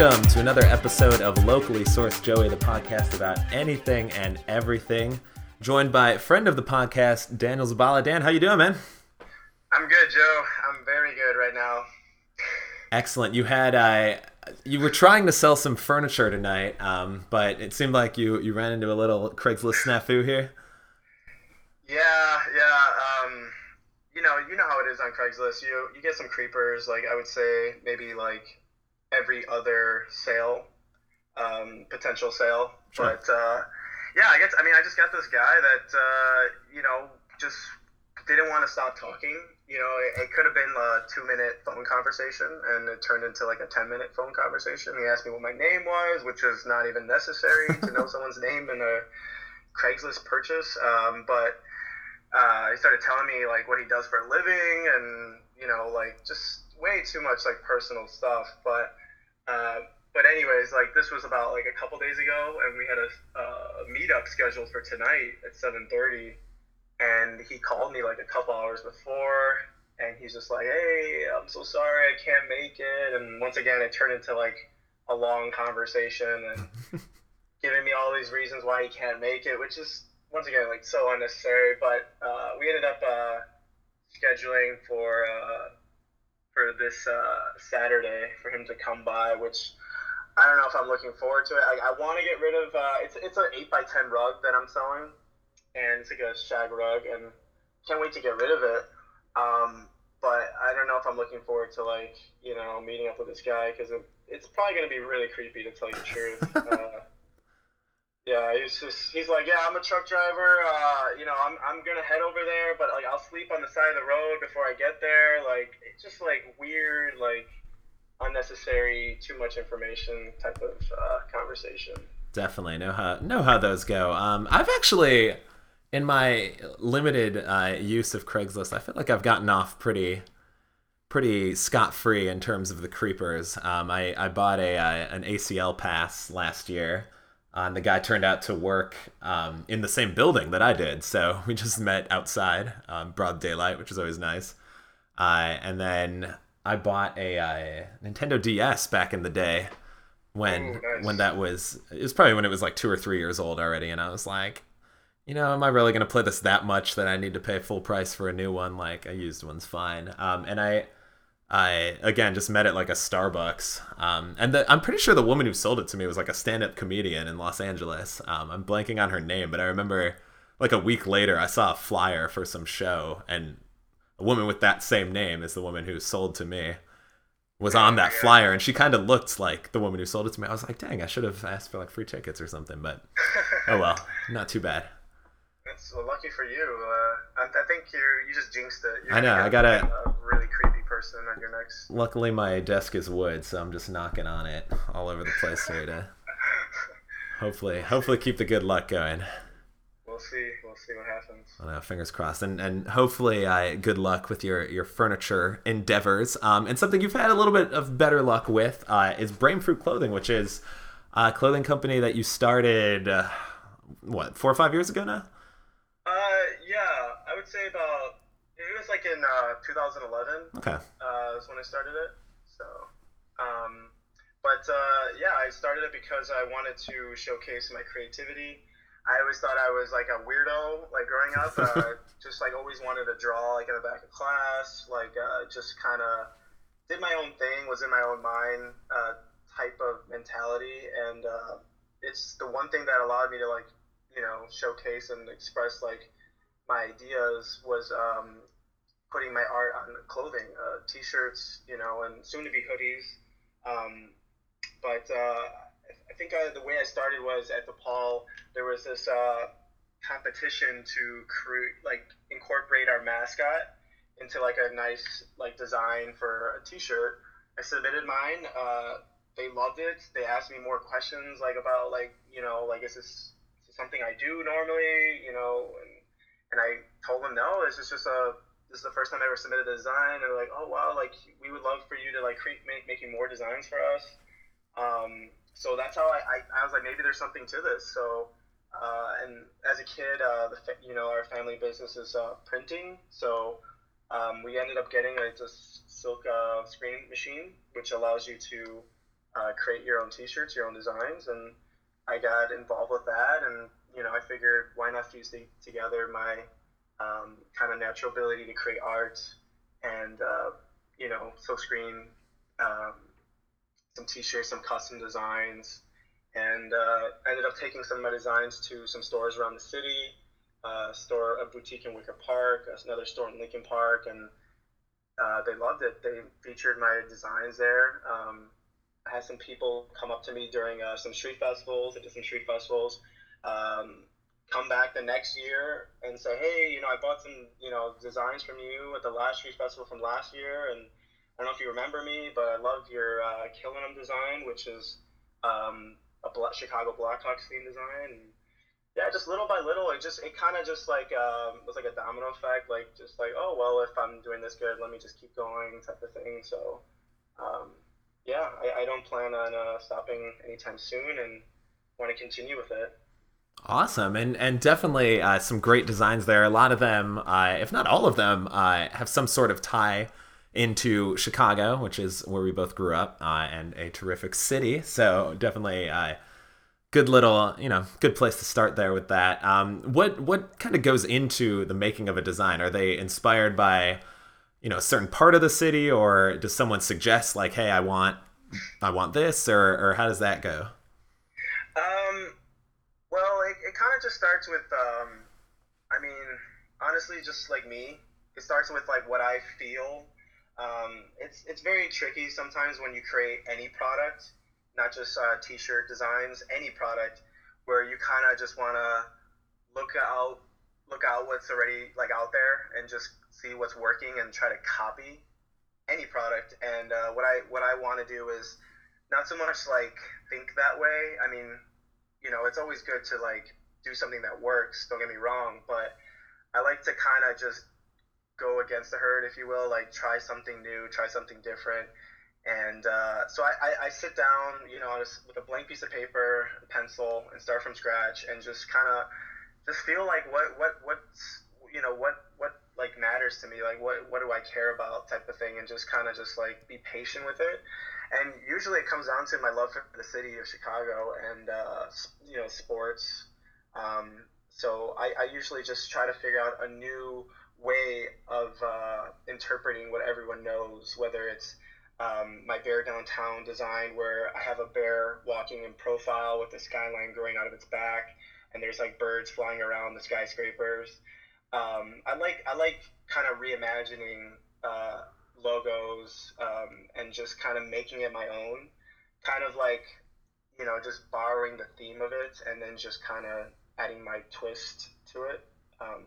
Welcome to another episode of Locally Sourced Joey, the podcast about anything and everything. Joined by friend of the podcast, Daniel Zabala. Dan, how you doing, man? I'm good, Joe. I'm very good right now. Excellent. You had uh, you were trying to sell some furniture tonight, um, but it seemed like you you ran into a little Craigslist snafu here. Yeah, yeah. Um, you know, you know how it is on Craigslist. You you get some creepers. Like I would say, maybe like every other sale, um, potential sale. Sure. But uh, yeah, I guess I mean I just got this guy that uh, you know just didn't want to stop talking. You know, it, it could have been a two minute phone conversation, and it turned into like a ten minute phone conversation. He asked me what my name was, which is not even necessary to know someone's name in a Craigslist purchase. Um, but uh, he started telling me like what he does for a living, and you know, like just way too much like personal stuff. But uh, but anyways, like this was about like a couple days ago, and we had a, uh, meetup scheduled for tonight at seven thirty, and he called me like a couple hours before, and he's just like, "Hey, I'm so sorry, I can't make it," and once again, it turned into like a long conversation and giving me all these reasons why he can't make it, which is once again like so unnecessary. But uh, we ended up uh, scheduling for uh, for this uh, Saturday for him to come by, which I don't know if I'm looking forward to it. I, I want to get rid of. Uh, it's it's an eight by ten rug that I'm selling, and it's like a shag rug, and can't wait to get rid of it. Um, but I don't know if I'm looking forward to like you know meeting up with this guy because it, it's probably going to be really creepy to tell you the truth. Uh, yeah, he's just he's like, yeah, I'm a truck driver. Uh, you know, I'm, I'm gonna head over there, but like I'll sleep on the side of the road before I get there. Like it's just like weird, like unnecessary, too much information type of uh, conversation. Definitely know how know how those go. Um, I've actually, in my limited uh, use of Craigslist, I feel like I've gotten off pretty pretty scot free in terms of the creepers. Um, I I bought a, a uh, an ACL pass last year uh, and the guy turned out to work um, in the same building that I did. So we just met outside, um, broad daylight, which is always nice. Uh, and then I bought a, a, uh, Nintendo DS back in the day when Ooh, nice. when that was it was probably when it was like two or three years old already, and I was like, you know, am I really gonna play this that much that I need to pay full price for a new one? Like a used one's fine. Um, and I I again just met at like a Starbucks, um, and the, I'm pretty sure the woman who sold it to me was like a stand-up comedian in Los Angeles. Um, I'm blanking on her name, but I remember like a week later I saw a flyer for some show, and a woman with that same name as the woman who sold to me was on that flyer, and she kind of looked like the woman who sold it to me. I was like, dang, I should have asked for like free tickets or something, but oh well, not too bad. That's well, lucky for you. Uh, I, I, think you you just jinxed it. You're I know. I gotta. A really creepy person on your next. Luckily, my desk is wood, so I'm just knocking on it all over the place here to hopefully, hopefully keep the good luck going. We'll see. We'll see what happens. I know, fingers crossed, and and hopefully, I good luck with your your furniture endeavors. Um, and something you've had a little bit of better luck with uh, is Brainfruit Clothing, which is a clothing company that you started. Uh, what four or five years ago now? Uh, yeah, I would say about like in uh, 2011. Okay. Uh, was when I started it. So, um, but uh, yeah, I started it because I wanted to showcase my creativity. I always thought I was like a weirdo, like growing up. Uh, just like always wanted to draw, like in the back of class, like uh, just kind of did my own thing, was in my own mind uh, type of mentality, and uh, it's the one thing that allowed me to like you know showcase and express like my ideas was um, putting my art on clothing, uh, t-shirts, you know, and soon to be hoodies. Um, but uh, I think I, the way I started was at DePaul. There was this uh, competition to create, like, incorporate our mascot into like a nice like design for a T-shirt. I submitted mine. Uh, they loved it. They asked me more questions, like about like you know, like is this, is this something I do normally, you know, and and I told them no, this is just a this is the first time I ever submitted a design. And they're like, oh wow, like we would love for you to like create make, making more designs for us. Um, so that's how I, I, I was like maybe there's something to this. So uh, and as a kid, uh, the you know our family business is uh, printing, so um, we ended up getting a, silk uh, screen machine, which allows you to uh, create your own T-shirts, your own designs, and I got involved with that. And you know, I figured why not fuse the, together my um, kind of natural ability to create art and uh, you know, silkscreen, um, some T-shirts, some custom designs, and uh, ended up taking some of my designs to some stores around the city. Uh, store, a boutique in Wicker Park, another store in Lincoln Park, and uh, they loved it. They featured my designs there. Um, I had some people come up to me during uh, some street festivals. I did some street festivals. Um, come back the next year and say, hey, you know, I bought some, you know, designs from you at the last street festival from last year, and I don't know if you remember me, but I love your uh, Killing 'Em design, which is um, a Chicago Blackhawks theme design. And yeah, just little by little, it just it kind of just like um, was like a domino effect, like just like oh well, if I'm doing this good, let me just keep going type of thing. So um, yeah, I, I don't plan on uh, stopping anytime soon, and want to continue with it. Awesome, and and definitely uh, some great designs there. A lot of them, uh, if not all of them, uh, have some sort of tie into Chicago, which is where we both grew up, uh, and a terrific city. So definitely uh, good little, you know, good place to start there with that. Um, what what kind of goes into the making of a design? Are they inspired by, you know, a certain part of the city, or does someone suggest like, hey, I want, I want this, or or how does that go? It kind of just starts with, um, I mean, honestly, just like me, it starts with like what I feel. Um, it's it's very tricky sometimes when you create any product not just uh, t-shirt designs, any product, where you kind of just want to look out, look out what's already like out there, and just see what's working and try to copy any product. And uh, what I what I want to do is not so much like think that way. I mean, you know, it's always good to like do something that works. Don't get me wrong, but I like to kind of just go against the herd, if you will, like try something new, try something different and uh, so I, I, I, sit down, you know, with a blank piece of paper, pencil, and start from scratch, and just kind of just feel like what what what's you know what what like matters to me, like what what do I care about, type of thing, and just kind of just like be patient with it. And usually it comes down to my love for the city of Chicago and uh, you know sports. Um, so I, I usually just try to figure out a new way of uh, interpreting what everyone knows, whether it's um, my bear downtown design where I have a bear walking in profile with the skyline growing out of its back, and there's like birds flying around the skyscrapers. Um, I like I like kind of reimagining uh, logos um, and just kind of making it my own, kind of like you know just borrowing the theme of it and then just kind of adding my twist to it. Um,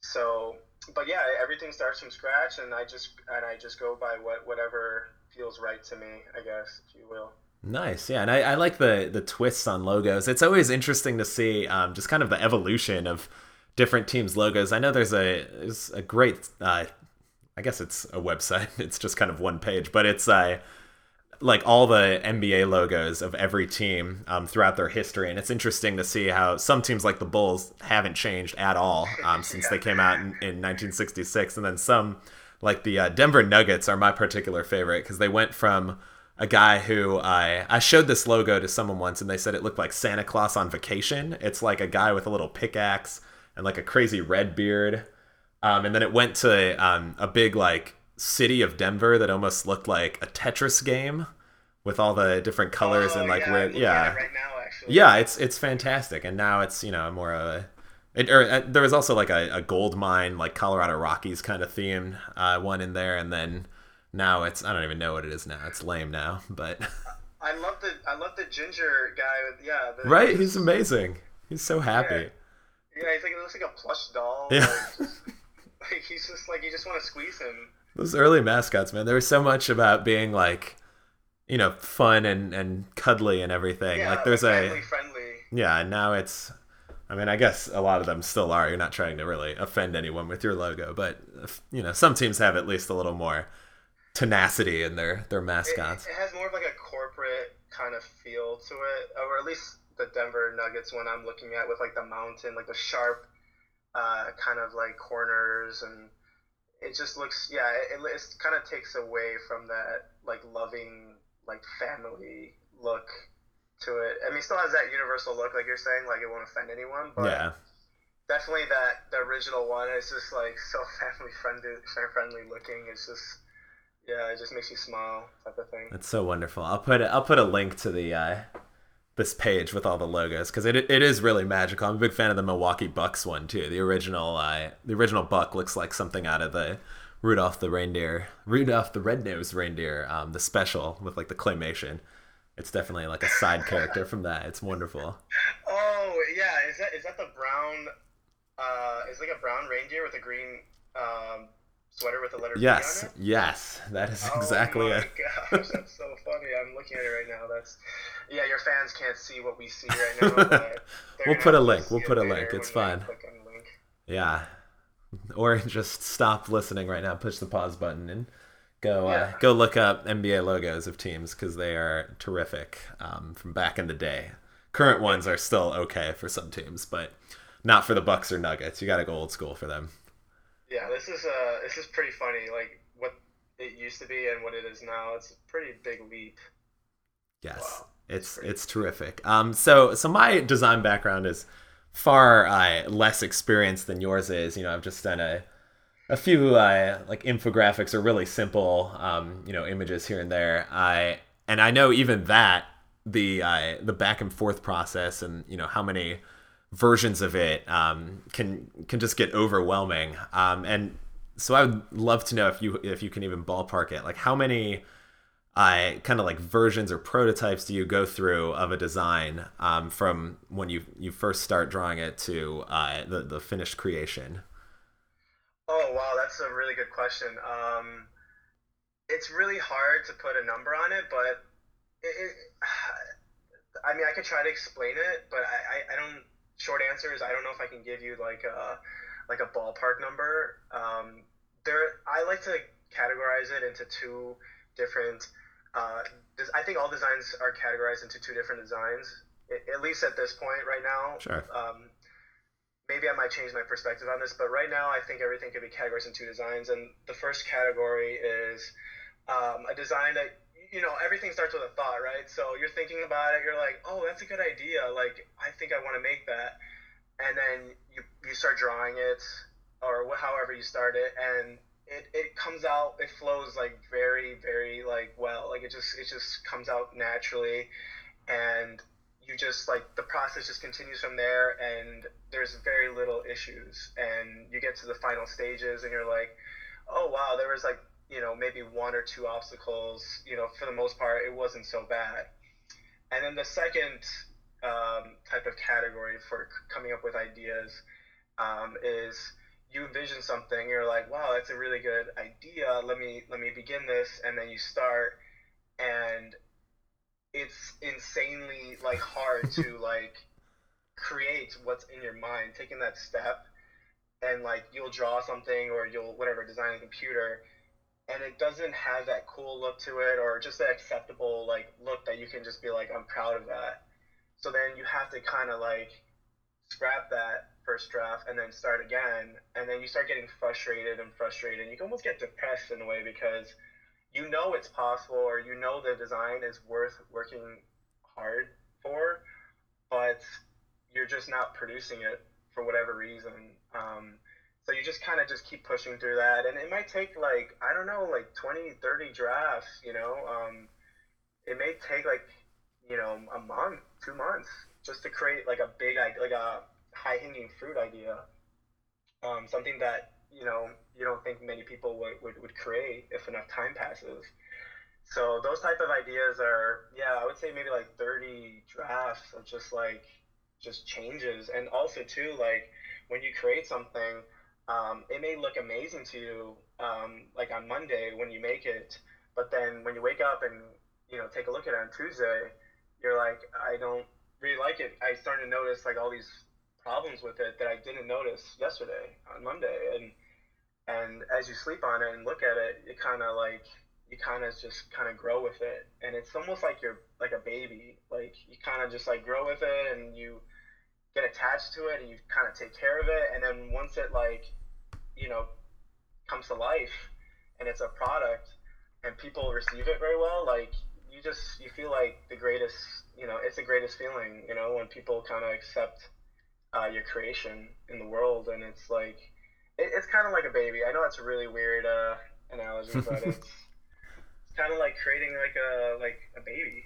so but yeah, everything starts from scratch, and I just and I just go by what whatever feels right to me, I guess, if you will. Nice, yeah, and I, I like the the twists on logos. It's always interesting to see um, just kind of the evolution of different teams' logos. I know there's a there's a great, uh, I guess it's a website. It's just kind of one page, but it's uh, like all the NBA logos of every team um, throughout their history, and it's interesting to see how some teams like the Bulls haven't changed at all um, since they came out in, in, 1966, and then some like the uh, Denver Nuggets are my particular favorite because they went from a guy who I I showed this logo to someone once, and they said it looked like Santa Claus on vacation. It's like a guy with a little pickaxe and like a crazy red beard, um, and then it went to um, a big like city of Denver that almost looked like a Tetris game with all the different colors oh, and like yeah, where yeah. right now, yeah it's it's fantastic and now it's you know more of a it, or uh, there was also like a, a, gold mine like Colorado Rockies kind of theme uh, one in there and then now it's I don't even know what it is now it's lame now but I love the I love the ginger guy with yeah the, right he's amazing. He's so happy. Yeah, yeah he's like it looks like a plush doll yeah. Like, like he's just like you just want to squeeze him those early mascots, man. There was so much about being like, you know, fun and and cuddly and everything. Yeah, like there's like a friendly. Yeah, and now it's. I mean, I guess a lot of them still are. You're not trying to really offend anyone with your logo, but you know, some teams have at least a little more tenacity in their their mascots. It, it has more of like a corporate kind of feel to it, or at least the Denver Nuggets one I'm looking at with like the mountain, like the sharp uh, kind of like corners and it just looks yeah it, it kind of takes away from that like loving like family look to it. I mean, it still has that universal look, like you're saying, like it won't offend anyone, but yeah. definitely that the original one is just like so family friendly, friendly looking. It's just yeah, it just makes you smile type of thing. That's so wonderful. I'll put it. I'll put a link to the uh, this page with all the logos because it, it is really magical. I'm a big fan of the Milwaukee Bucks one too. The original uh, the original Buck looks like something out of the Rudolph the reindeer, Rudolph the red-nosed reindeer, um, the special with like the claymation. It's definitely like a side character from that. It's wonderful. Oh yeah, is that is that the brown? Uh, is like a brown reindeer with a green um, sweater with a letter yes, B on it? Yes, that is Oh exactly my it. gosh, that's so funny. I'm looking at it right now. That's yeah. Your fans can't see what we see right now. We'll put a link. We'll put a link. It's fine. click on the link. Yeah. Or just stop listening right now. Push the pause button and go uh, Yeah. go look up NBA logos of teams because they are terrific um, from back in the day. Current ones are still okay for some teams, but not for the Bucks or Nuggets. You got to go old school for them. Yeah, this is uh, this is pretty funny. Like what it used to be and what it is now. It's a pretty big leap. Yes, Wow. it's it's terrific. Um, so so my design background is far uh, less experienced than yours is. You know, I've just done a a few uh, like infographics or really simple um, you know images here and there. I and I know even that the uh, the back and forth process and you know how many versions of it um, can can just get overwhelming. Um, and so I would love to know if you if you can even ballpark it. Like how many I kind of like versions or prototypes do you go through of a design um, from when you you first start drawing it to uh, the the finished creation? Oh wow, that's a really good question. Um, it's really hard to put a number on it, but it, it, I mean, I could try to explain it, but I, I, I don't. Short answer is I don't know if I can give you like a like a ballpark number. Um, there, I like to categorize it into two different. Uh, des- I think all designs are categorized into two different designs, at least at this point right now. Sure. Um, maybe I might change my perspective on this, but right now I think everything could be categorized into two designs. And the first category is um, a design that, you know, everything starts with a thought, right? So you're thinking about it, you're like, oh, that's a good idea. Like, I think I want to make that. And then you, you start drawing it or wh- however you start it. And it, it comes out, it flows like very, very like well. Like it just, it just comes out naturally. And you just like the process just continues from there and there's very little issues and you get to the final stages and you're like oh wow there was like you know maybe one or two obstacles you know for the most part it wasn't so bad. And then the second um, type of category for c- coming up with ideas um, is you envision something you're like wow that's a really good idea. Let me let me begin this and then you start and it's insanely like hard to like create what's in your mind. Taking that step and like you'll draw something or you'll whatever design a computer and it doesn't have that cool look to it or just that acceptable like look that you can just be like i'm proud of that. So then you have to kind of like scrap that first draft and then start again and then you start getting frustrated and frustrated and you can almost get depressed in a way because you know it's possible or you know the design is worth working hard for but you're just not producing it for whatever reason um, so you just kind of just keep pushing through that and it might take like i don't know like 20 30 drafts you know um, it may take like you know a month two months just to create like a big like a high hanging fruit idea um, something that you know you don't think many people would, would, would create if enough time passes. So those type of ideas are yeah i would say maybe like 30 drafts of just like just changes. And also too like when you create something um, it may look amazing to you um, like on monday when you make it but then when you wake up and you know take a look at it on tuesday you're like i don't really like it. I started to notice like all these problems with it that i didn't notice yesterday on monday and and as you sleep on it and look at it it kind of like you kind of just kind of grow with it and it's almost like you're like a baby like you kind of just like grow with it and you get attached to it and you kind of take care of it and then once it like you know comes to life and it's a product and people receive it very well like you just you feel like the greatest. You know, it's the greatest feeling. You know, when people kind of accept uh, your creation in the world, and it's like it, it's kind of like a baby. I know that's a really weird uh, analogy, but it's it's kind of like creating like a like a baby.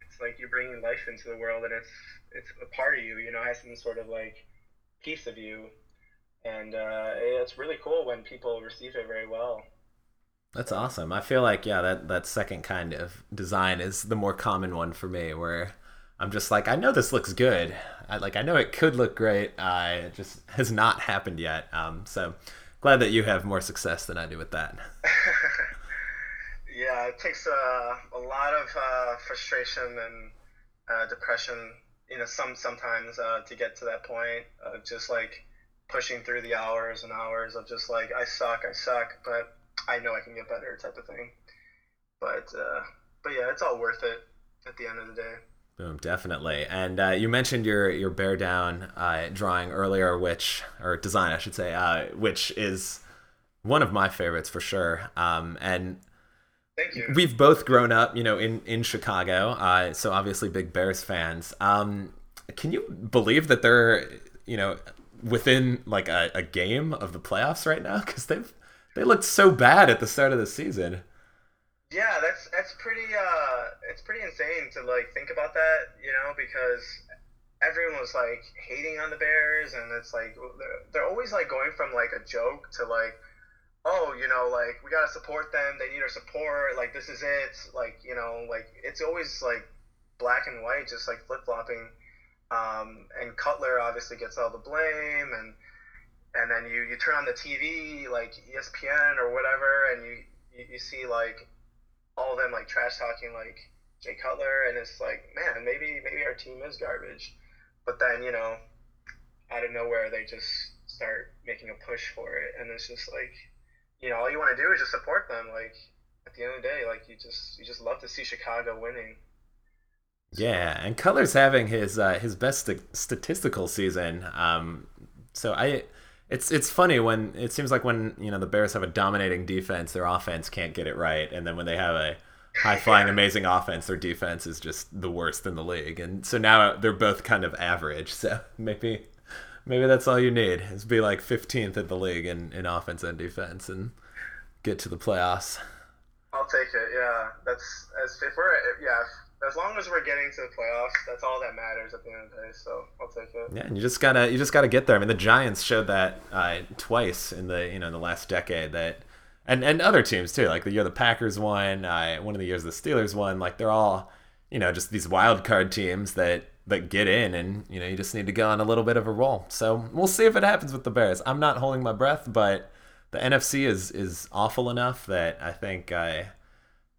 It's like you're bringing life into the world, and it's it's a part of you. You know, it has some sort of like piece of you, and uh, it's really cool when people receive it very well. That's awesome. I feel like yeah, that that second kind of design is the more common one for me, where I'm just like, I know this looks good. I like, I know it could look great. Uh, it just has not happened yet. Um, so glad that you have more success than I do with that. yeah, it takes uh, a lot of uh, frustration and uh, depression. You know, some sometimes uh, to get to that point of just like pushing through the hours and hours of just like I suck, I suck, but I know I can get better type of thing. But uh, but yeah, it's all worth it at the end of the day. Boom, definitely. And uh, you mentioned your your bear down uh, drawing earlier, which or design, I should say, uh, which is one of my favorites for sure. Um, and Thank you we've both grown up, you know, in in Chicago, uh, so obviously big Bears fans. Um, can you believe that they're, you know, within like a, a game of the playoffs right now? Because they've they looked so bad at the start of the season. Yeah, that's that's pretty uh it's pretty insane to like think about that, you know, because everyone was like hating on the Bears and it's like they're, they're always like going from like a joke to like oh, you know, like we got to support them, they need our support, like this is it, like, you know, like it's always like black and white just like flip-flopping. Um, and Cutler obviously gets all the blame and and then you, you turn on the TV like ESPN or whatever and you, you, you see like all of them like trash talking like Jay Cutler, and it's like, man, maybe maybe our team is garbage. But then you know, out of nowhere, they just start making a push for it, and it's just like, you know, all you want to do is just support them. Like at the end of the day, like you just you just love to see Chicago winning. Yeah, and Cutler's having his uh, his best st- statistical season. Um, so I, it's it's funny when it seems like when you know the Bears have a dominating defense, their offense can't get it right, and then when they have a high flying, amazing offense, their defense is just the worst in the league, and so now they're both kind of average. So maybe maybe that's all you need is be like 15th in the league in, in offense and defense and get to the playoffs. I'll take it. Yeah, that's as if we're yeah as long as we're getting to the playoffs, that's all that matters at the end of the day. So I'll take it. Yeah, and you just gotta you just gotta get there. I mean, the Giants showed that uh, twice in the you know in the last decade that, and and other teams too. Like the year the Packers won, uh, one of the years the Steelers won. Like they're all you know just these wild card teams that that get in, and you know you just need to go on a little bit of a roll. So we'll see if it happens with the Bears. I'm not holding my breath, but the NFC is is awful enough that I think I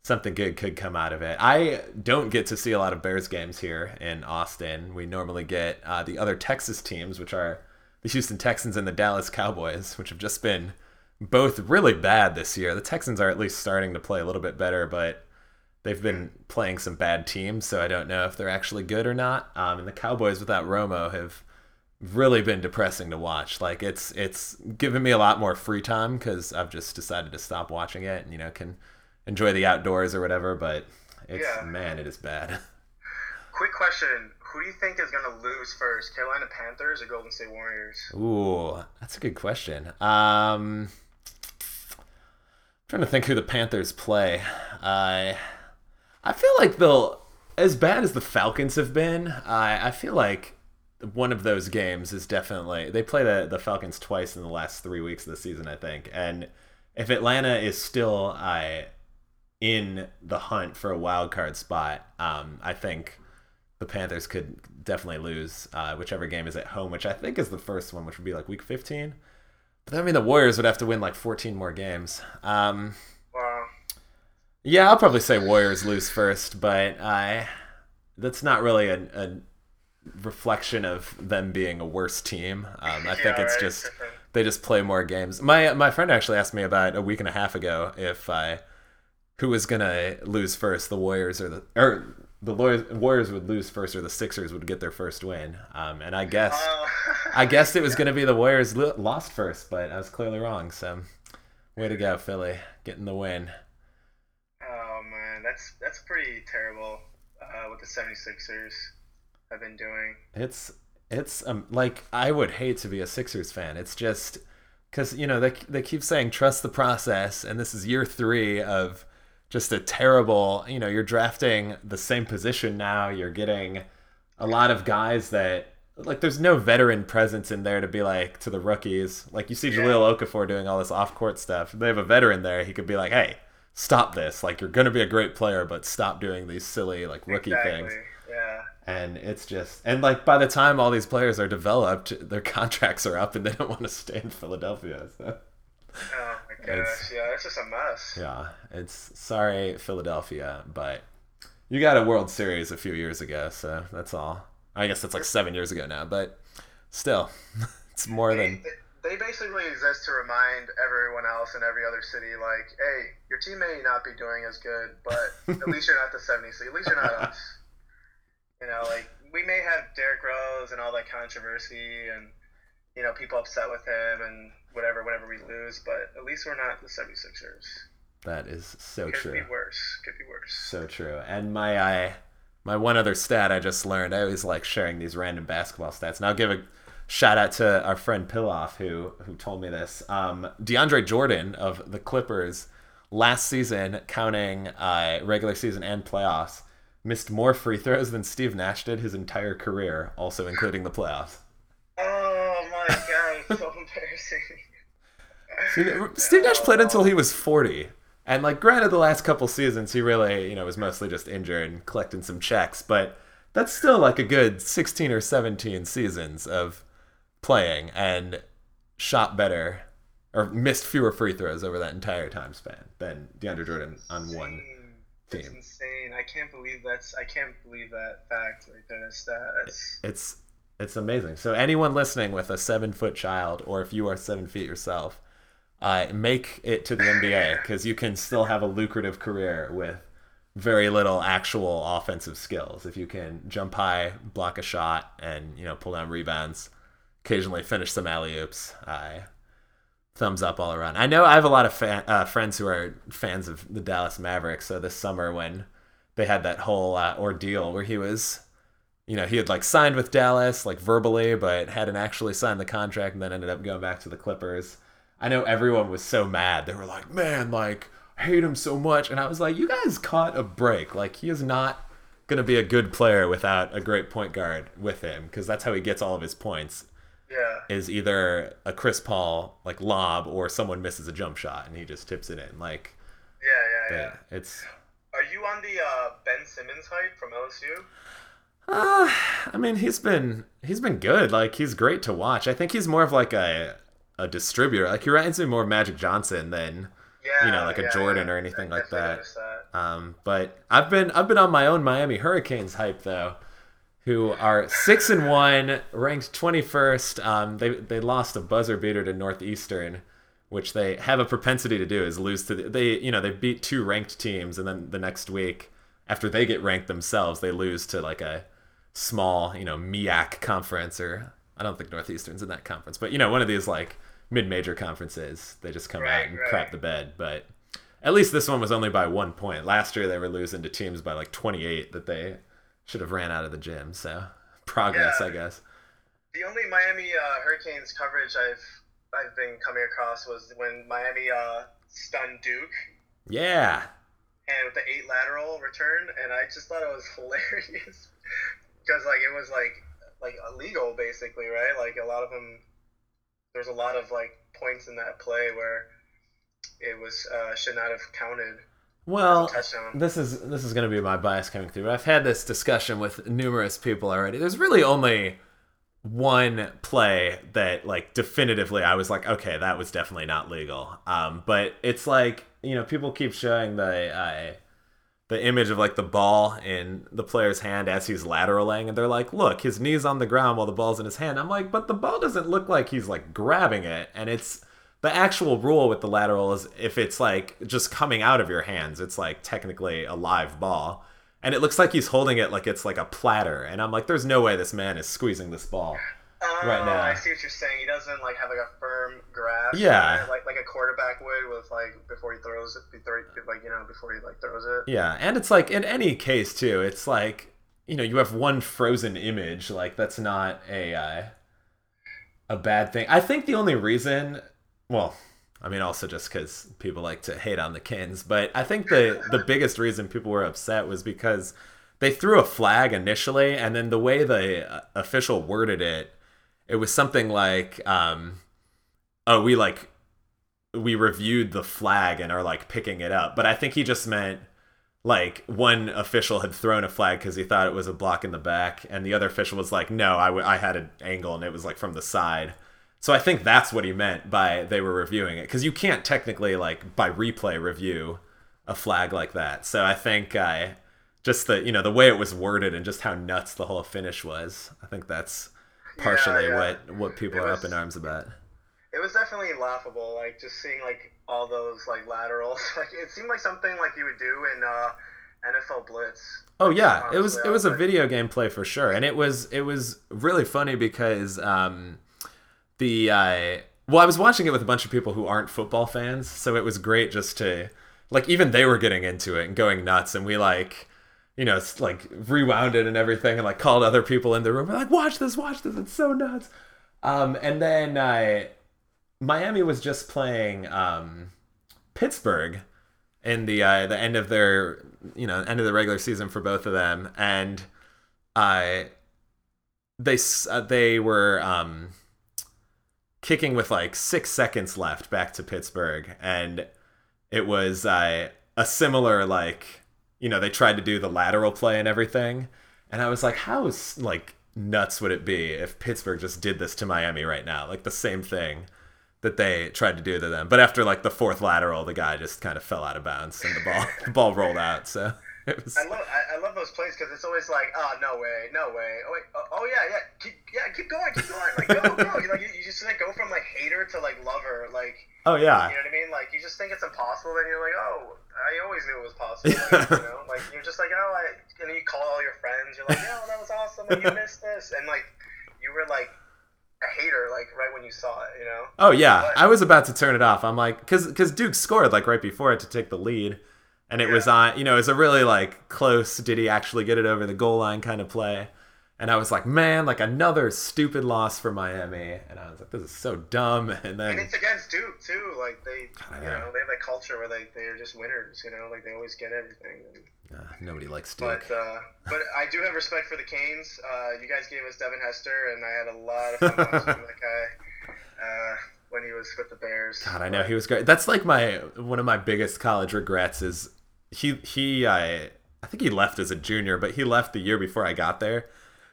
something good could come out of it. I don't get to see a lot of Bears games here in Austin. We normally get uh, the other Texas teams, which are the Houston Texans and the Dallas Cowboys, which have just been both really bad this year. The Texans are at least starting to play a little bit better, but they've been playing some bad teams, so I don't know if they're actually good or not. Um, and the Cowboys without Romo have really been depressing to watch. Like it's it's given me a lot more free time because I've just decided to stop watching it and you know can enjoy the outdoors or whatever. But it's yeah. man, it is bad. Quick question: Who do you think is going to lose first, Carolina Panthers or Golden State Warriors? Ooh, that's a good question. Um, I'm trying to think who the Panthers play. I uh, I feel like they'll, as bad as the Falcons have been. I I feel like one of those games is definitely they play the the Falcons twice in the last three weeks of the season, I think, and if Atlanta is still I in the hunt for a wild card spot, um, I think the Panthers could definitely lose uh, whichever game is at home, which I think is the first one, which would be like week 15. But that mean the Warriors would have to win like 14 more games. Um, wow. Yeah, I'll probably say Warriors lose first, but I that's not really a, a reflection of them being a worse team. Um, I think it's just they just play more games. My my friend actually asked me about a week and a half ago if I who was gonna lose first, the Warriors or the or the Warriors would lose first or the Sixers would get their first win. Um, and I guess uh, I guessed it was yeah. gonna be the Warriors lost first, but I was clearly wrong. So way to go, Philly, getting the win. Oh man, that's that's pretty terrible uh, what the 76ers have been doing. It's it's um like I would hate to be a Sixers fan. It's just because you know they they keep saying trust the process, and this is year three of just a terrible. You know, you're drafting the same position now. You're getting a lot of guys that like there's no veteran presence in there to be like to the rookies. Like you see Jahlil Okafor doing all this off court stuff. They have a veteran there. He could be like, hey, stop this. Like you're gonna be a great player, but stop doing these silly like rookie Exactly. things. Yeah. And it's just and like by the time all these players are developed, their contracts are up and they don't want to stay in Philadelphia. So my gosh. It's- yeah, it's just a mess. yeah, it's sorry Philadelphia, but you got a World Series a few years ago, so that's all. I guess that's like seven years ago now, but still, it's more They, than they basically exist to remind everyone else in every other city, like, hey, your team may not be doing as good, but at least you're not the 70s. At least you're not us. You know, like, we may have Derrick Rose and all that controversy and, you know, people upset with him and whatever whenever we lose, but at least we're not the 76ers. that is so Could true. Could be worse. Could be worse. So true. And my I, my one other stat I just learned. I always like sharing these random basketball stats, and I'll give a shout out to our friend Piloff who who told me this. Um, DeAndre Jordan of the Clippers last season, counting uh, regular season and playoffs, missed more free throws than Steve Nash did his entire career, also including the playoffs. Oh my god, so embarrassing. Steve, Steve Nash played until he was 40. And like granted the last couple seasons he really, you know, was mostly just injured and collecting some checks, but that's still like a good 16 or 17 seasons of playing and shot better or missed fewer free throws over that entire time span than DeAndre Jordan on one. That's team. insane. I can't believe that's. I can't believe that fact right there. That's that. That's. It's it's amazing. So anyone listening with a seven foot child, or if you are seven feet yourself, uh, make it to the NBA because you can still have a lucrative career with very little actual offensive skills. If you can jump high, block a shot, and you know pull down rebounds, occasionally finish some alley oops. Thumbs up all around. I know I have a lot of fan, uh, friends who are fans of the Dallas Mavericks. So this summer when they had that whole uh, ordeal where he was you know, he had like signed with Dallas, like verbally, but hadn't actually signed the contract and then ended up going back to the Clippers. I know everyone was so mad. They were like, man, like, I hate him so much. And I was like, you guys caught a break. Like, he is not going to be a good player without a great point guard with him because that's how he gets all of his points Yeah. is either a Chris Paul, like, lob or someone misses a jump shot and he just tips it in. Like, Yeah. Yeah. Yeah. it's. Are you on the uh, Ben Simmons hype from LSU? Uh, I mean, he's been he's been good. Like he's great to watch. I think he's more of like a a distributor. Like he reminds me more of Magic Johnson than Yeah. You know, like a yeah, Jordan yeah. or anything I like that. that. um. But I've been I've been on my own Miami Hurricanes hype though, who are six and one, ranked twenty first. Um, they they lost a buzzer beater to Northeastern. Which they have a propensity to do is lose to the, they you know they beat two ranked teams and then the next week after they get ranked themselves they lose to like a small, you know, MIAC conference or I don't think Northeastern's in that conference, but you know, one of these like mid-major conferences. They just come out and right. crap the bed, but at least this one was only by one point. Last year they were losing to teams by like 28 that they should have ran out of the gym. So progress, Yeah. I guess. The only Miami uh, Hurricanes coverage I've I've been coming across was when Miami uh, stunned Duke Yeah, and with the eight lateral return, and I just thought it was hilarious because like it was like like illegal basically, right? Like a lot of them, there's a lot of like points in that play where it was uh, should not have counted Well, this is this is going to be my bias coming through. I've had this discussion with numerous people already. There's really only one play that like definitively I was like, okay, that was definitely not legal. Um, but it's like you know people keep showing the uh, the image of like the ball in the player's hand as he's lateraling, and they're like, look, his knees on the ground while the ball's in his hand. I'm like, but the ball doesn't look like he's like grabbing it, and it's the actual rule with the lateral is if it's like just coming out of your hands, it's like technically a live ball. And it looks like he's holding it like it's like a platter. And I'm like, there's no way this man is squeezing this ball. Oh, right now. I see what you're saying. He doesn't like have like a firm grass. Yeah. right? Like like a quarterback would with like before he throws it, before he, like you know before he like throws it. Yeah, and it's like in any case too, it's like you know you have one frozen image, like that's not a uh, a bad thing. I think the only reason, well, I mean also just because people like to hate on the Canes, but I think the the biggest reason people were upset was because they threw a flag initially, and then the way the uh, official worded it, it was something like, um, "Oh, we like." We reviewed the flag and are like picking it up, but I think he just meant like one official had thrown a flag because he thought it was a block in the back and the other official was like no I, w- I had an angle and it was like from the side so i think that's what he meant by they were reviewing it because you can't technically like by replay review a flag like that so i think i just the you know the way it was worded and just how nuts the whole finish was i think that's partially yeah. what what people are up in arms about It was definitely laughable, like just seeing like all those like laterals. Like it seemed like something like you would do in uh, NFL Blitz. Oh yeah, it was it was a like- video game play for sure, and it was it was really funny because um, the uh, well, I was watching it with a bunch of people who aren't football fans, so it was great just to like even they were getting into it and going nuts, and we like you know it's like rewound it and everything, and like called other people in the room, we're like watch this, watch this, it's so nuts. Um, and then uh, Miami was just playing um, Pittsburgh in the uh, the end of their you know end of the regular season for both of them, and I they uh, they were um, kicking with like six seconds left back to Pittsburgh, and it was uh, a similar like you know they tried to do the lateral play and everything, and I was like, how like nuts would it be if Pittsburgh just did this to Miami right now, like the same thing that they tried to do to them. But after like the fourth lateral, the guy just kind of fell out of bounds and the ball the ball rolled out. So it was I love I, I love those plays because it's always like, oh no way, no way. Oh wait, oh, oh yeah, yeah, keep yeah, keep going, keep going, like go, go. You, like you, you just like go from like hater to like lover, like oh yeah you know what I mean? Like you just think it's impossible, then you're like, oh, I always knew it was possible. Like, you know, like you're just like, oh, I, and you call all your friends, you're like, oh, that was awesome, like, you missed this, and like you were like a hater, like right when you saw it, you know? Oh yeah, But- I was about to turn it off. I'm like, because because Duke scored like right before it to take the lead, and it was on. You know, it was a really like close. Did he actually get it over the goal line kind of play? And I was like, man, like another stupid loss for Miami. And I was like, this is so dumb. And And it's against Duke too. Like they, you know. know, they have that culture where they they're just winners. You know, like they always get everything. Uh, nobody likes Duke. But uh, but I do have respect for the Canes. Uh, you guys gave us Devin Hester, and I had a lot of fun watching that guy uh, when he was with the Bears. God, I know he was great. That's like my one of my biggest college regrets is he he I I think he left as a junior, but he left the year before I got there,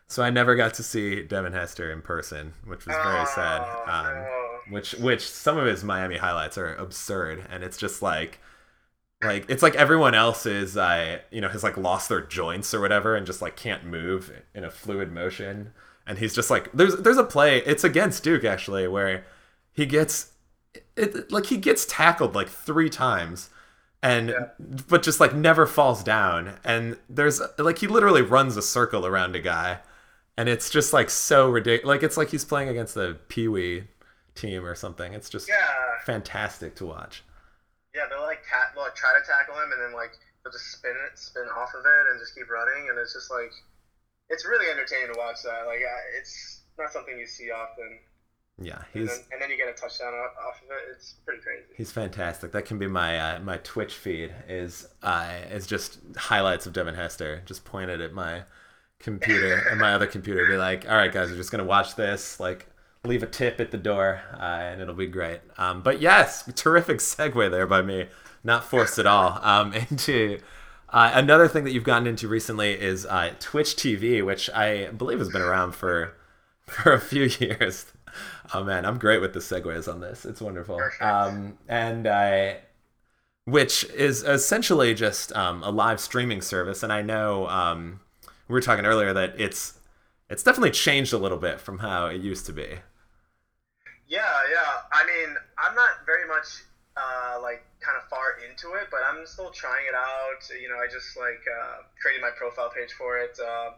so I never got to see Devin Hester in person, which was very sad. Oh, Um, no. which which some of his Miami highlights are absurd, and it's just like like it's like everyone else is uh you know has like lost their joints or whatever and just like can't move in a fluid motion. And he's just like there's there's a play it's against Duke actually where he gets it like he gets tackled like three times and Yeah. but just like never falls down. And there's like he literally runs a circle around a guy. And it's just like so ridiculous like it's like he's playing against the pee-wee team or something. It's just Yeah, fantastic to watch yeah. They'll like they'll like try to tackle him, and then like they'll just spin it, spin off of it, and just keep running, and it's just like it's really entertaining to watch that. Like it's not something you see often. yeah And he's then, and then you get a touchdown off off of it. It's pretty crazy. He's fantastic. That can be my uh, my Twitch feed is uh, is just highlights of Devin Hester. Just pointed at my computer and my other computer. Be like, all right, guys, we're just gonna watch this. Like, leave a tip at the door, uh, and it'll be great. Um, but yes, terrific segue there by me, not forced at all. Um, into uh, another thing that you've gotten into recently is uh, Twitch TV, which I believe has been around for for a few years. Oh man, I'm great with the segues on this. It's wonderful. Um, and I, which is essentially just um, a live streaming service. And I know um, we were talking earlier that it's it's definitely changed a little bit from how it used to be. Yeah, yeah. I mean, I'm not very much uh, like kind of far into it, but I'm still trying it out. You know, I just like uh, created my profile page for it. Uh,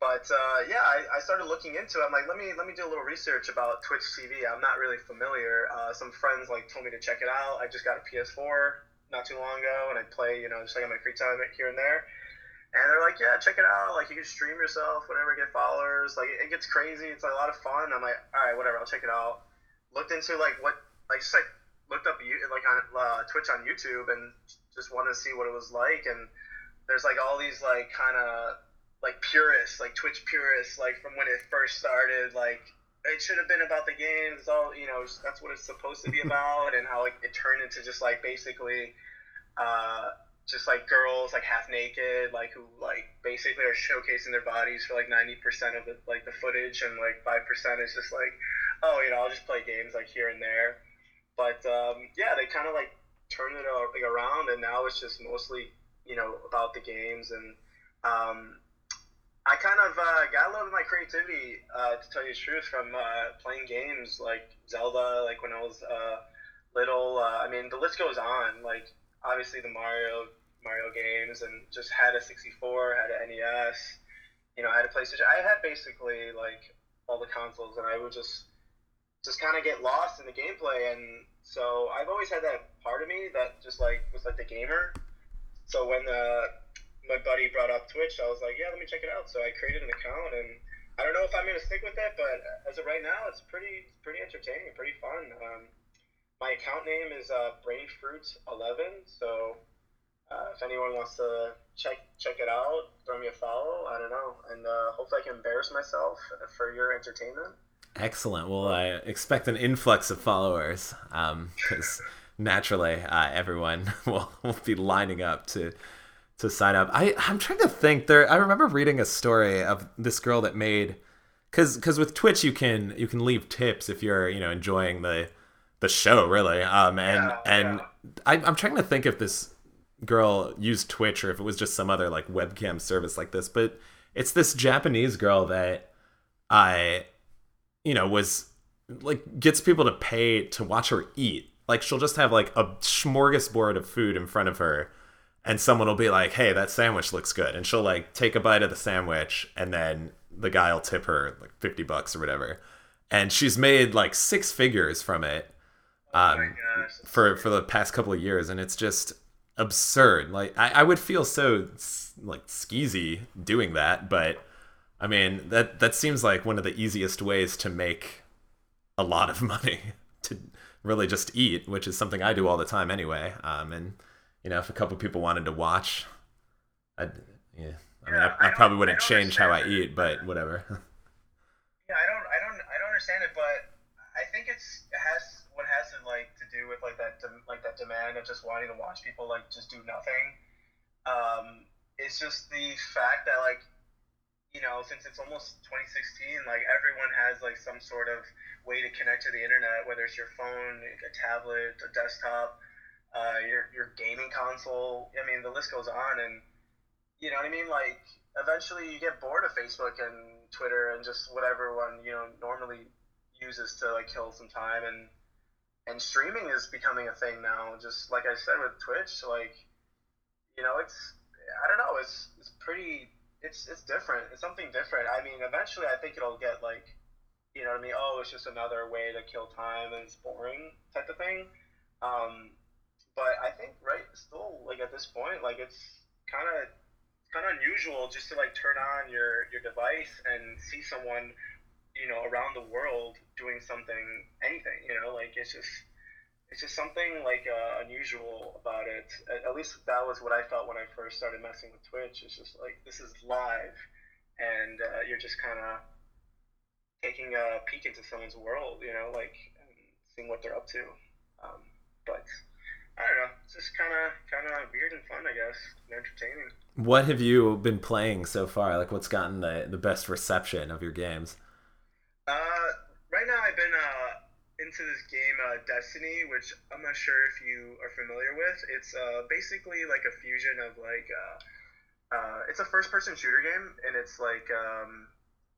but uh, yeah, I, I, started looking into it. I'm like, let me let me do a little research about Twitch TV. I'm not really familiar. Uh, some friends like told me to check it out. I just got a PS4 not too long ago, and I play, you know, just like on my free time here and there. And they're like, yeah, check it out. Like you can stream yourself, whatever, get followers. Like it gets crazy. It's like a lot of fun. I'm like, all right, whatever, I'll check it out. Looked into like what, like just like looked up you like on uh, Twitch on YouTube and just wanted to see what it was like. And there's like all these like kind of like purists, like Twitch purists, like from when it first started, like it should have been about the games. It's all you know, that's what it's supposed to be about, and how like it turned into just like basically, uh, just like girls like half naked, like who like basically are showcasing their bodies for like ninety percent of the like the footage, and like five percent is just like, oh, you know, I'll just play games like here and there. But um, yeah, they kind of like turned it like around, and now it's just mostly you know about the games and. Um, I kind of uh, got a lot of my creativity, uh, to tell you the truth, from uh, playing games like Zelda, like when I was uh, little. Uh, I mean, the list goes on. Like obviously the Mario Mario games, and just had a 64, had an NES, you know, had a PlayStation. I had basically like all the consoles, and I would just just kind of get lost in the gameplay. And so I've always had that part of me that just like was like the gamer. So when the my buddy brought up Twitch, I was like, yeah, let me check it out. So I created an account, and I don't know if I'm gonna stick with it, but as of right now, it's pretty pretty entertaining, pretty fun. Um, my account name is uh, Brainfruit11, so uh, if anyone wants to check check it out, throw me a follow. I don't know, and uh, hopefully I can embarrass myself for your entertainment. Excellent. Well, I expect an influx of followers because um, naturally uh, everyone will, will be lining up to to sign up. I I'm trying to think. There, I remember reading a story of this girl that made because because with Twitch you can you can leave tips if you're you know enjoying the the show really. Um and yeah, and yeah. I, I'm trying to think if this girl used Twitch or if it was just some other like webcam service like this, but it's this Japanese girl that I you know was like gets people to pay to watch her eat. Like she'll just have like a smorgasbord of food in front of her and someone will be like, "Hey, that sandwich looks good," and she'll like take a bite of the sandwich, and then the guy will tip her like fifty bucks or whatever, and she's made like six figures from it, um, oh for for the past couple of years, and it's just absurd. Like I, I would feel so like skeezy doing that, but I mean that that seems like one of the easiest ways to make a lot of money to really just eat, which is something I do all the time anyway. Um, and you know, if a couple people wanted to watch, I'd, yeah. I mean, I, I, I probably wouldn't change how I eat, but whatever. yeah, I don't, I don't, I don't understand it, but I think it's it has what has to like to do with like that, like that demand of just wanting to watch people like just do nothing. Um, it's just the fact that like, you know, since it's almost 2016, like everyone has like some sort of way to connect to the internet, whether it's your phone, a tablet, a desktop uh, your your gaming console. I mean, the list goes on, and you know what I mean. Like, eventually, you get bored of Facebook and Twitter and just whatever one you know normally uses to like kill some time, and and streaming is becoming a thing now. Just like I said with Twitch, like you know, it's I don't know, it's it's pretty. It's, it's different. It's something different. I mean, eventually, I think it'll get like, you know what I mean? Oh, it's just another way to kill time and it's boring type of thing. Um, but I think right still like at this point like it's kind of kind of unusual just to like turn on your your device and see someone you know around the world doing something anything you know like it's just it's just something like uh, unusual about it at, at, least that was what i felt when i first started messing with twitch it's just like this is live and uh, you're just kind of taking a peek into someone's world you know like seeing what they're up to um, but I don't know. It's just kind of kind of weird and fun, I guess, and entertaining. What have you been playing so far? Like, what's gotten the the best reception of your games? Uh, right now I've been uh into this game uh, Destiny, which I'm not sure if you are familiar with. It's uh basically like a fusion of like uh, uh it's a first person shooter game, and it's like um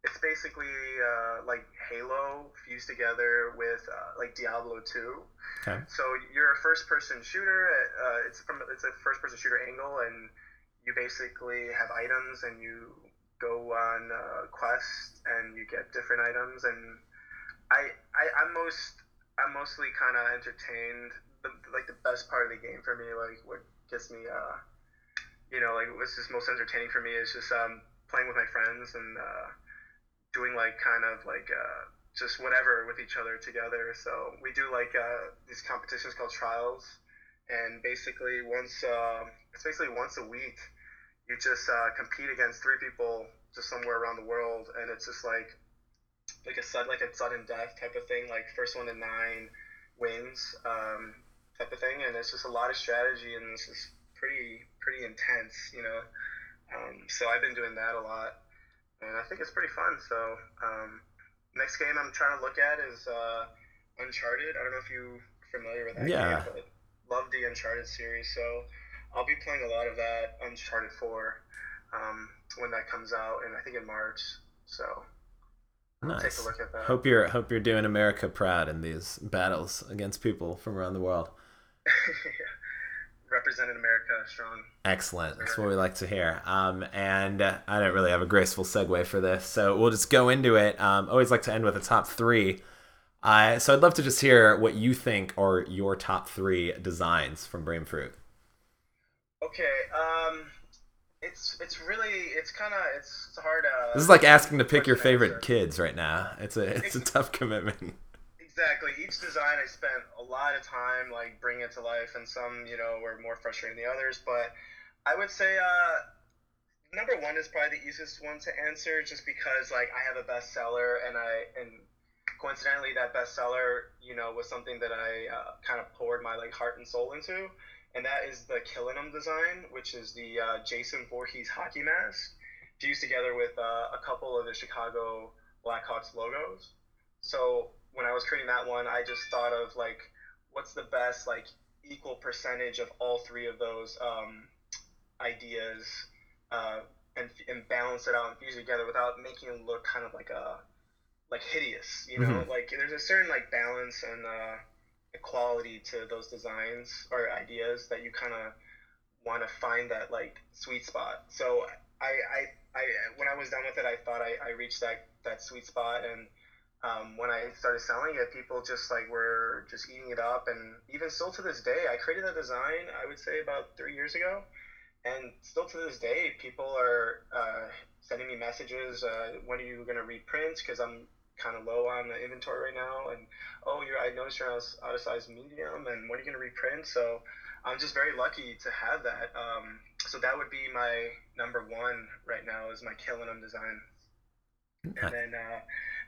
it's basically uh, like Halo fused together with uh, like Diablo 2. Okay. So you're a first-person shooter. Uh, it's from it's a first-person shooter angle, and you basically have items, and you go on uh, quests and you get different items and I, I I'm most I'm mostly kind of entertained. The, like the best part of the game for me like what gets me uh you know like what's just most entertaining for me is just um playing with my friends and uh, doing like kind of like uh, just whatever with each other together. So we do like uh, these competitions called trials. And basically once uh, it's basically once a week you just uh, compete against three people just somewhere around the world and it's just like like a sud like a sudden death type of thing like first one to nine wins um, type of thing and it's just a lot of strategy and it's just pretty pretty intense you know um, so I've been doing that a lot and I think it's pretty fun so um, next game I'm trying to look at is uh, Uncharted I don't know if you're familiar with that yeah. game but love the Uncharted series, so I'll be playing a lot of that Uncharted 4 um, when that comes out, and I think in March. So nice. take a look at that. Hope you're hope you're doing America proud in these battles against people from around the world. Representing America strong. Excellent. That's what we like to hear. Um, and uh, I don't really have a graceful segue for this, so we'll just go into it. Um, always like to end with a top three. Uh, so I'd love to just hear what you think are your top three designs from Brainfruit. Okay, um, it's it's really it's kind of it's, it's hard. Uh, this is like asking to pick your favorite answer. kids right now. It's a it's a tough commitment. Exactly. Each design I spent a lot of time like bringing it to life, and some you know were more frustrating than the others. But I would say uh, number one is probably the easiest one to answer, just because like I have a bestseller and I and coincidentally, that bestseller, you know, was something that I uh, kind of poured my like heart and soul into, and that is the Killenum design, which is the uh, Jason Voorhees hockey mask, fused together with uh, a couple of the Chicago Blackhawks logos. So when I was creating that one, I just thought of like, what's the best like equal percentage of all three of those um, ideas, uh, and and balance it out and fuse it together without making it look kind of like a like hideous. You know, mm-hmm. like there's a certain like balance and uh, equality to those designs or ideas that you kind of want to find that like sweet spot. So I, I, I when I was done with it, I thought I, I reached that that sweet spot and. Um, when I started selling it, people just like were just eating it up, and even still to this day, I created that design. I would say about three years ago, and still to this day, people are uh, sending me messages. Uh, when are you going to reprint? Because I'm kind of low on the inventory right now, and oh, you're I noticed you're out of size medium, and when are you gonna reprint? So I'm just very lucky to have that. Um, so that would be my number one right now is my Killenum design, and then uh,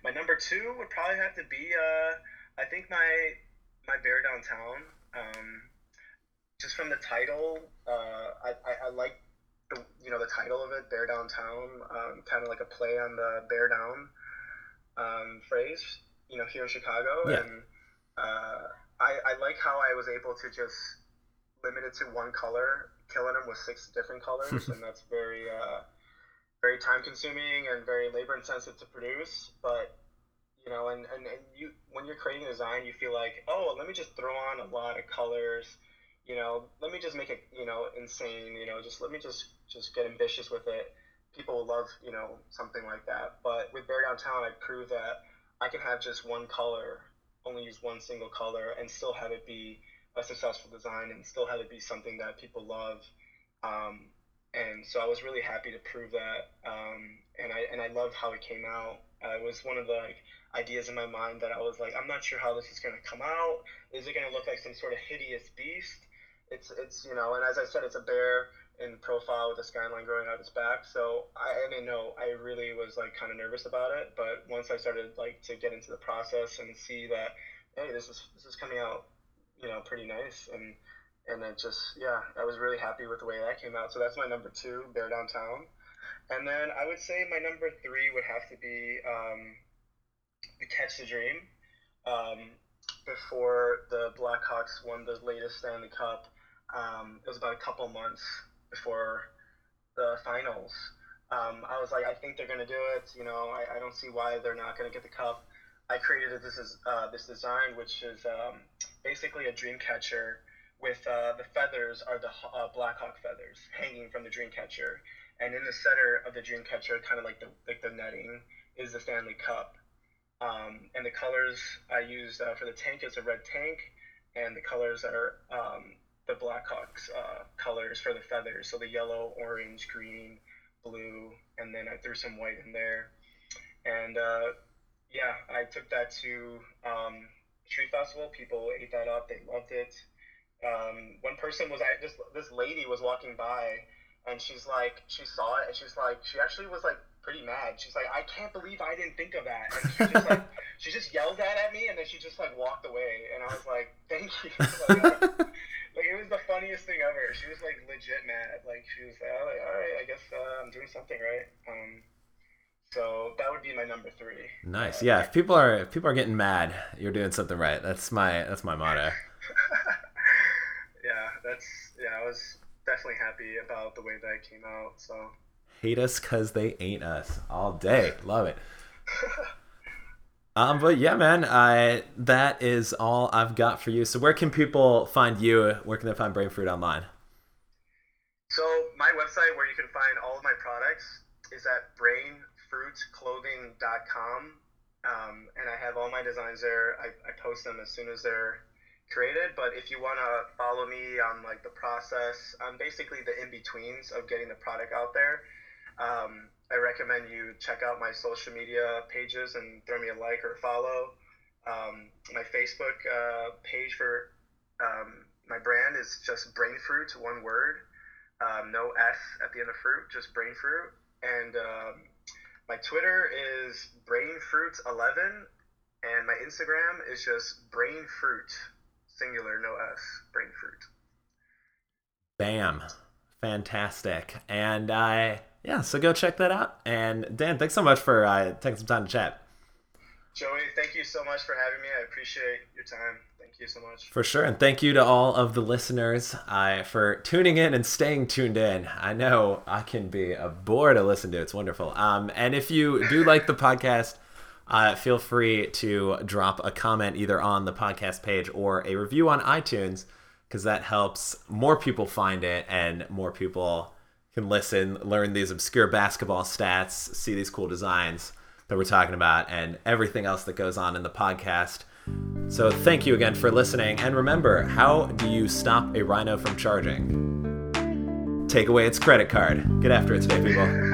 my number two would probably have to be uh, I think my my bear downtown. Um, just from the title, uh, I, I, I like the, you know the title of it, Bear Downtown, um, kind of like a play on the Bear Down um, phrase, you know, here in Chicago. Yeah. And uh, I, I like how I was able to just limit it to one color, killing them with six different colors, and that's very, uh, very time consuming and very labor intensive to produce. But you know, and, and, and you when you're creating a design, you feel like, oh, let me just throw on a lot of colors. You know, let me just make it, you know, insane. You know, just let me just just get ambitious with it people will love you know something like that. But with Bear Downtown, I proved that I can have just one color, only use one single color, and still have it be a successful design and still have it be something that people love. Um, and so I was really happy to prove that. Um, and I and I love how it came out. Uh, it was one of the like, ideas in my mind that I was like, I'm not sure how this is going to come out. Is it going to look like some sort of hideous beast? It's it's you know, and as I said, it's a bear in profile with the skyline growing out its back. So I, I didn't know. I really was like kind of nervous about it. But once I started like to get into the process and see that, hey, this is this is coming out, you know, pretty nice, and and it just yeah, I was really happy with the way that came out. So that's my number two, Bear Downtown, and then I would say my number three would have to be um, the Catch the Dream. Um, before the Blackhawks won the latest Stanley Cup, um, it was about a couple months before the finals. Um, I was like, I think they're going to do it. You know, I, I don't see why they're not going to get the cup. I created this is uh, this design, which is um, basically a dream catcher with uh, the feathers are the uh, Blackhawk feathers hanging from the dream catcher, and in the center of the dream catcher, kind of like the like the netting, is the Stanley Cup. Um, and the colors I used uh, for the tank is a red tank, and the colors that are um, the Blackhawks uh, colors for the feathers, so the yellow, orange, green, blue, and then I threw some white in there. And uh, yeah, I took that to um, Street Festival. People ate that up. They loved it. Um, one person was I this this lady was walking by, and she's like she saw it and she's like she actually was like pretty mad. She's like I can't believe I didn't think of that. And she just like she just yelled that at me and then she just like walked away. And I was like thank you. like, like it was the funniest thing ever. She was like legit mad. Like she was like, all right, I guess uh, I'm doing something right. Um, so that would be my number three. Nice. Uh, yeah. If people are if people are getting mad, you're doing something right. That's my that's my motto. yeah. That's yeah. I was definitely happy about the way that I came out. So. Hate us cause they ain't us all day. Love it. um, but yeah, man, I that is all I've got for you. So where can people find you? Where can they find Brain Fruit online? So my website, where you can find all of my products, is at Brain fruitclothing.com. Um, and I have all my designs there. I, I post them as soon as they're created. But if you want to follow me on like the process, I'm basically the in betweens of getting the product out there. Um, I recommend you check out my social media pages and throw me a like or follow. Um, my Facebook uh, page for um, my brand is just Brain Fruit, one word, um, no S at the end of fruit, just Brain Fruit. And um, my Twitter is Brain Fruit 11, and my Instagram is just Brain Fruit, singular, no S, Brain Fruit. Bam. Fantastic. And I, yeah, so go check that out. And Dan, thanks so much for uh, taking some time to chat. Joey, thank you so much for having me. I appreciate your time. Thank you so much. For sure. And thank you to all of the listeners uh, for tuning in and staying tuned in. I know I can be a bore to listen to. It's wonderful. Um, and if you do like the podcast, uh, feel free to drop a comment either on the podcast page or a review on iTunes because that helps more people find it and more people can listen, learn these obscure basketball stats, see these cool designs that we're talking about, and everything else that goes on in the podcast. So thank you again for listening. And remember, how do you stop a rhino from charging? Take away its credit card. Get after it today, people.